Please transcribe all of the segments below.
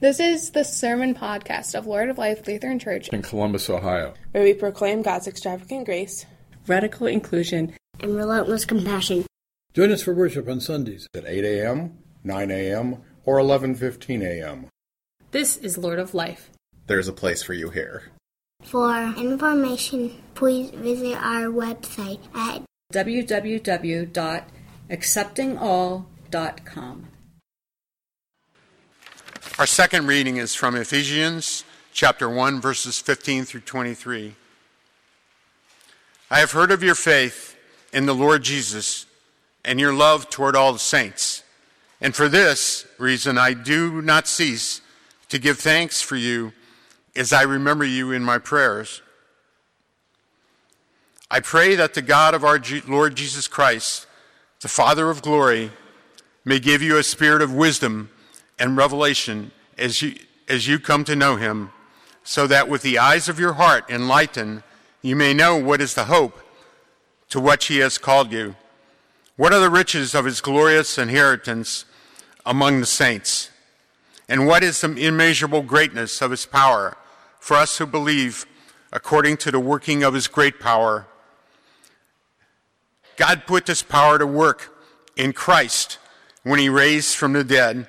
This is the sermon podcast of Lord of Life Lutheran Church in Columbus, Ohio, where we proclaim God's extravagant grace, radical inclusion, and relentless compassion. Join us for worship on Sundays at 8 a.m., 9 a.m., or 11:15 a.m. This is Lord of Life. There's a place for you here. For information, please visit our website at www.acceptingall.com. Our second reading is from Ephesians chapter 1 verses 15 through 23. I have heard of your faith in the Lord Jesus and your love toward all the saints. And for this reason I do not cease to give thanks for you as I remember you in my prayers. I pray that the God of our Lord Jesus Christ, the Father of glory, may give you a spirit of wisdom and revelation as you, as you come to know him, so that with the eyes of your heart enlightened, you may know what is the hope to which he has called you. What are the riches of his glorious inheritance among the saints? And what is the immeasurable greatness of his power for us who believe according to the working of his great power? God put this power to work in Christ when he raised from the dead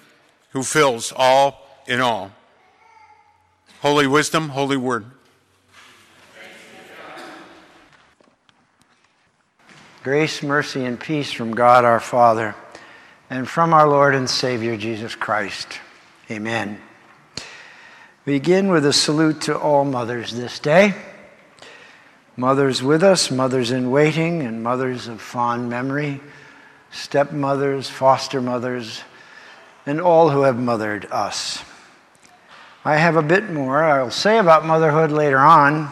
who fills all in all. Holy wisdom, holy word. Grace, mercy, and peace from God our Father and from our Lord and Savior Jesus Christ. Amen. Begin with a salute to all mothers this day. Mothers with us, mothers in waiting, and mothers of fond memory, stepmothers, foster mothers, and all who have mothered us. I have a bit more I'll say about motherhood later on,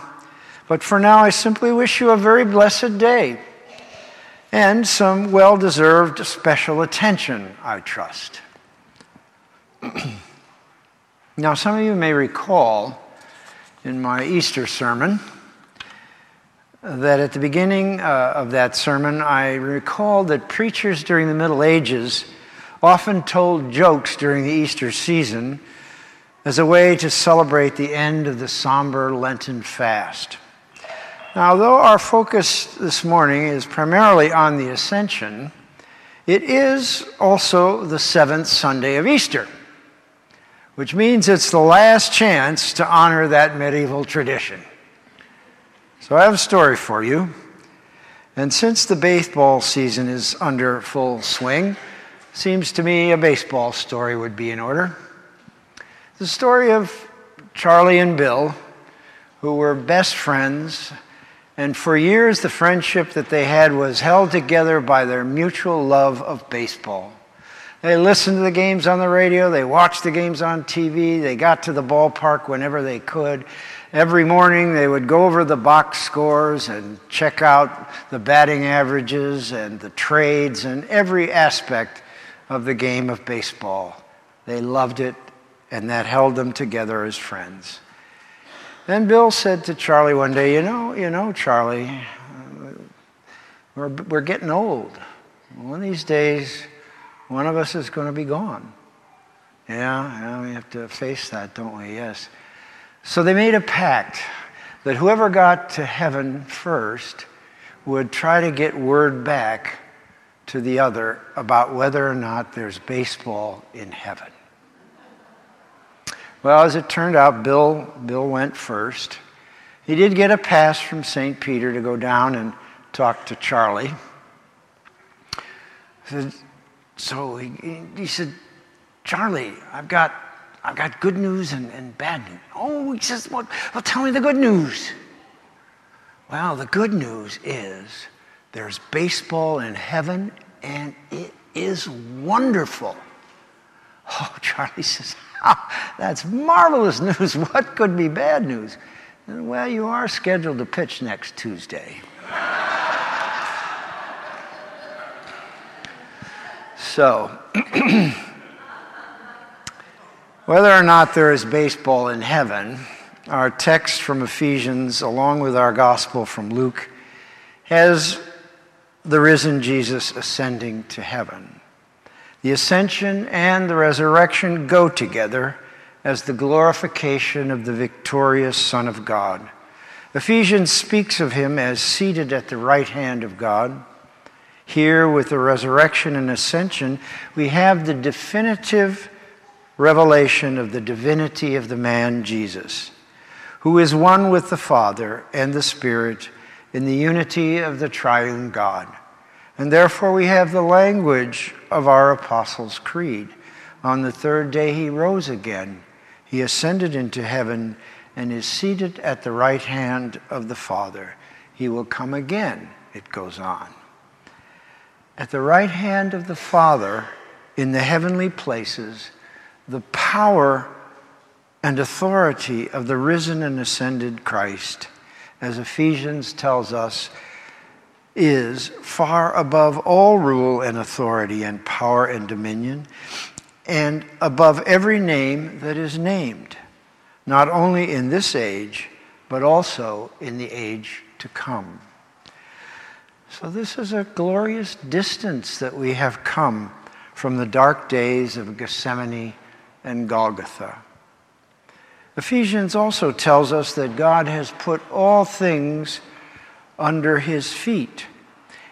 but for now I simply wish you a very blessed day and some well deserved special attention, I trust. now, some of you may recall in my Easter sermon that at the beginning uh, of that sermon, I recalled that preachers during the Middle Ages often told jokes during the Easter season as a way to celebrate the end of the somber Lenten fast. Now, although our focus this morning is primarily on the Ascension, it is also the seventh Sunday of Easter, which means it's the last chance to honor that medieval tradition. So I have a story for you. And since the baseball season is under full swing, Seems to me a baseball story would be in order. The story of Charlie and Bill, who were best friends, and for years the friendship that they had was held together by their mutual love of baseball. They listened to the games on the radio, they watched the games on TV, they got to the ballpark whenever they could. Every morning they would go over the box scores and check out the batting averages and the trades and every aspect of the game of baseball. They loved it, and that held them together as friends. Then Bill said to Charlie one day, You know, you know, Charlie, we're, we're getting old. One of these days, one of us is going to be gone. Yeah, yeah, we have to face that, don't we? Yes. So they made a pact that whoever got to heaven first would try to get word back to the other about whether or not there's baseball in heaven. Well, as it turned out, Bill, Bill went first. He did get a pass from St. Peter to go down and talk to Charlie. So he, he said, Charlie, I've got, I've got good news and, and bad news. Oh, he says, well, well, tell me the good news. Well, the good news is there's baseball in heaven, and it is wonderful. Oh, Charlie says, oh, That's marvelous news. What could be bad news? Well, you are scheduled to pitch next Tuesday. so, whether or not there is baseball in heaven, our text from Ephesians, along with our gospel from Luke, has the risen Jesus ascending to heaven. The ascension and the resurrection go together as the glorification of the victorious Son of God. Ephesians speaks of him as seated at the right hand of God. Here, with the resurrection and ascension, we have the definitive revelation of the divinity of the man Jesus, who is one with the Father and the Spirit in the unity of the triune God. And therefore, we have the language of our Apostles' Creed. On the third day, he rose again he ascended into heaven and is seated at the right hand of the Father. He will come again, it goes on. At the right hand of the Father, in the heavenly places, the power and authority of the risen and ascended Christ, as Ephesians tells us, is far above all rule and authority and power and dominion and above every name that is named, not only in this age, but also in the age to come. So, this is a glorious distance that we have come from the dark days of Gethsemane and Golgotha. Ephesians also tells us that God has put all things under his feet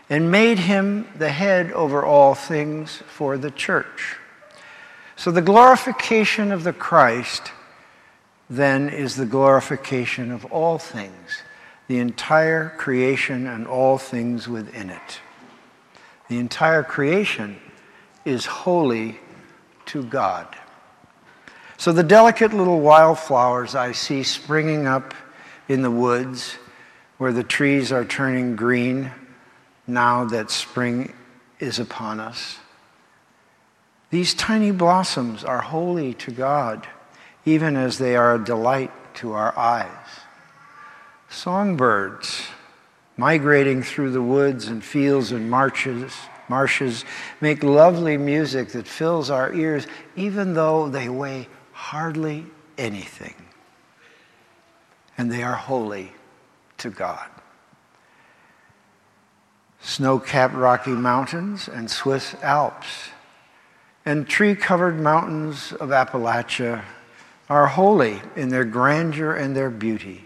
and made him the head over all things for the church. So the glorification of the Christ then is the glorification of all things, the entire creation and all things within it. The entire creation is holy to God. So the delicate little wildflowers I see springing up in the woods where the trees are turning green now that spring is upon us these tiny blossoms are holy to God, even as they are a delight to our eyes. Songbirds migrating through the woods and fields and marshes, marshes make lovely music that fills our ears, even though they weigh hardly anything. And they are holy to God. Snow capped Rocky Mountains and Swiss Alps and tree covered mountains of Appalachia are holy in their grandeur and their beauty.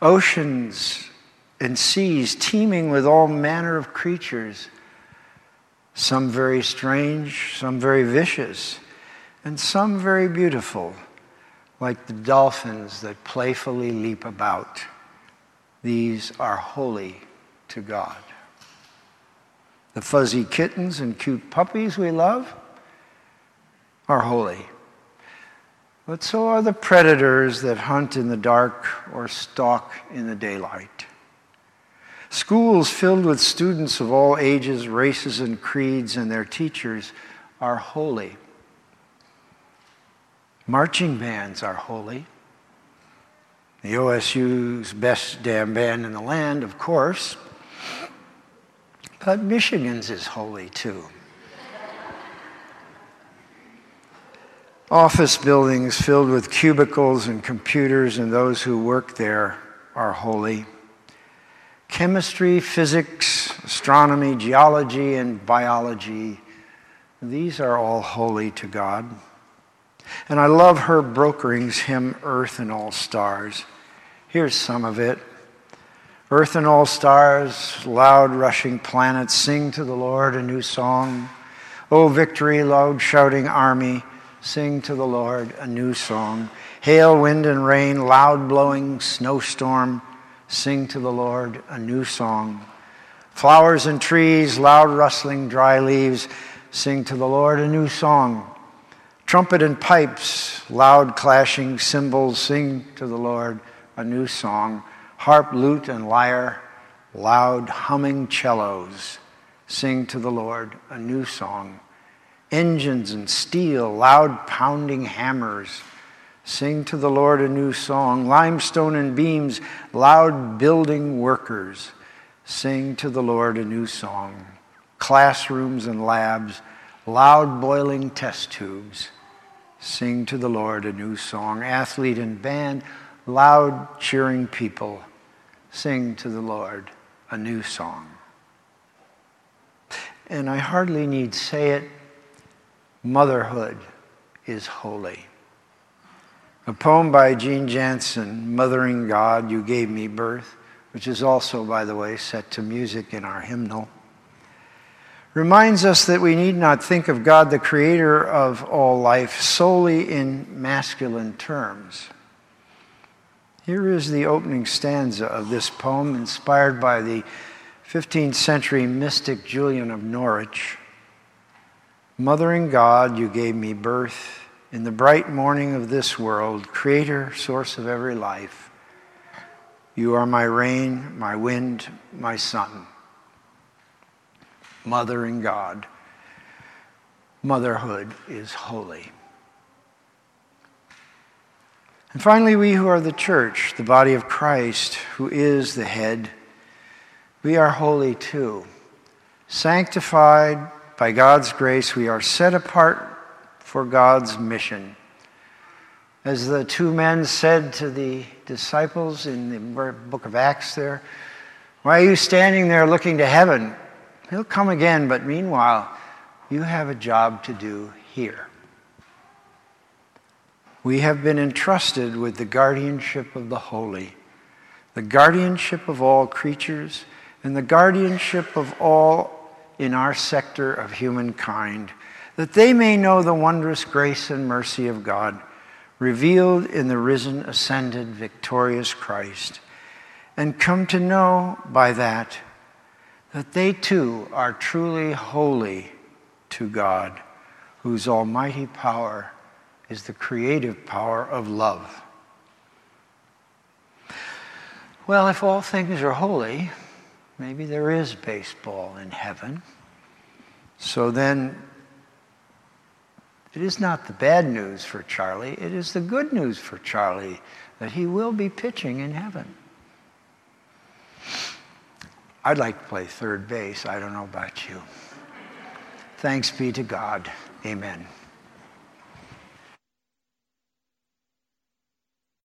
Oceans and seas teeming with all manner of creatures, some very strange, some very vicious, and some very beautiful, like the dolphins that playfully leap about. These are holy to God. The fuzzy kittens and cute puppies we love are holy. But so are the predators that hunt in the dark or stalk in the daylight. Schools filled with students of all ages, races, and creeds, and their teachers are holy. Marching bands are holy. The OSU's best damn band in the land, of course. But Michigan's is holy too. Office buildings filled with cubicles and computers, and those who work there are holy. Chemistry, physics, astronomy, geology, and biology, these are all holy to God. And I love Herb Brokering's hymn, Earth and All Stars. Here's some of it. Earth and all stars, loud rushing planets, sing to the Lord a new song. O victory, loud shouting army, Sing to the Lord a new song. Hail, wind, and rain, loud blowing snowstorm. Sing to the Lord a new song. Flowers and trees, loud rustling dry leaves. Sing to the Lord a new song. Trumpet and pipes, loud clashing cymbals. Sing to the Lord a new song. Harp, lute, and lyre, loud humming cellos. Sing to the Lord a new song engines and steel, loud pounding hammers. Sing to the Lord a new song. Limestone and beams, loud building workers. Sing to the Lord a new song. Classrooms and labs, loud boiling test tubes. Sing to the Lord a new song. Athlete and band, loud cheering people. Sing to the Lord a new song. And I hardly need say it motherhood is holy. A poem by Jean Janzen, Mothering God, You Gave Me Birth, which is also, by the way, set to music in our hymnal, reminds us that we need not think of God, the creator of all life, solely in masculine terms. Here is the opening stanza of this poem, inspired by the 15th century mystic Julian of Norwich. Mothering God, you gave me birth in the bright morning of this world, creator, source of every life. You are my rain, my wind, my sun. Mothering God. Motherhood is holy. And finally, we who are the church, the body of Christ, who is the head, we are holy too. Sanctified by God's grace, we are set apart for God's mission. As the two men said to the disciples in the book of Acts there, why are you standing there looking to heaven? He'll come again, but meanwhile, you have a job to do here. We have been entrusted with the guardianship of the holy, the guardianship of all creatures, and the guardianship of all in our sector of humankind, that they may know the wondrous grace and mercy of God revealed in the risen, ascended, victorious Christ, and come to know by that that they too are truly holy to God, whose almighty power is the creative power of love. Well, if all things are holy, Maybe there is baseball in heaven. So then, it is not the bad news for Charlie, it is the good news for Charlie that he will be pitching in heaven. I'd like to play third base. I don't know about you. Thanks be to God. Amen.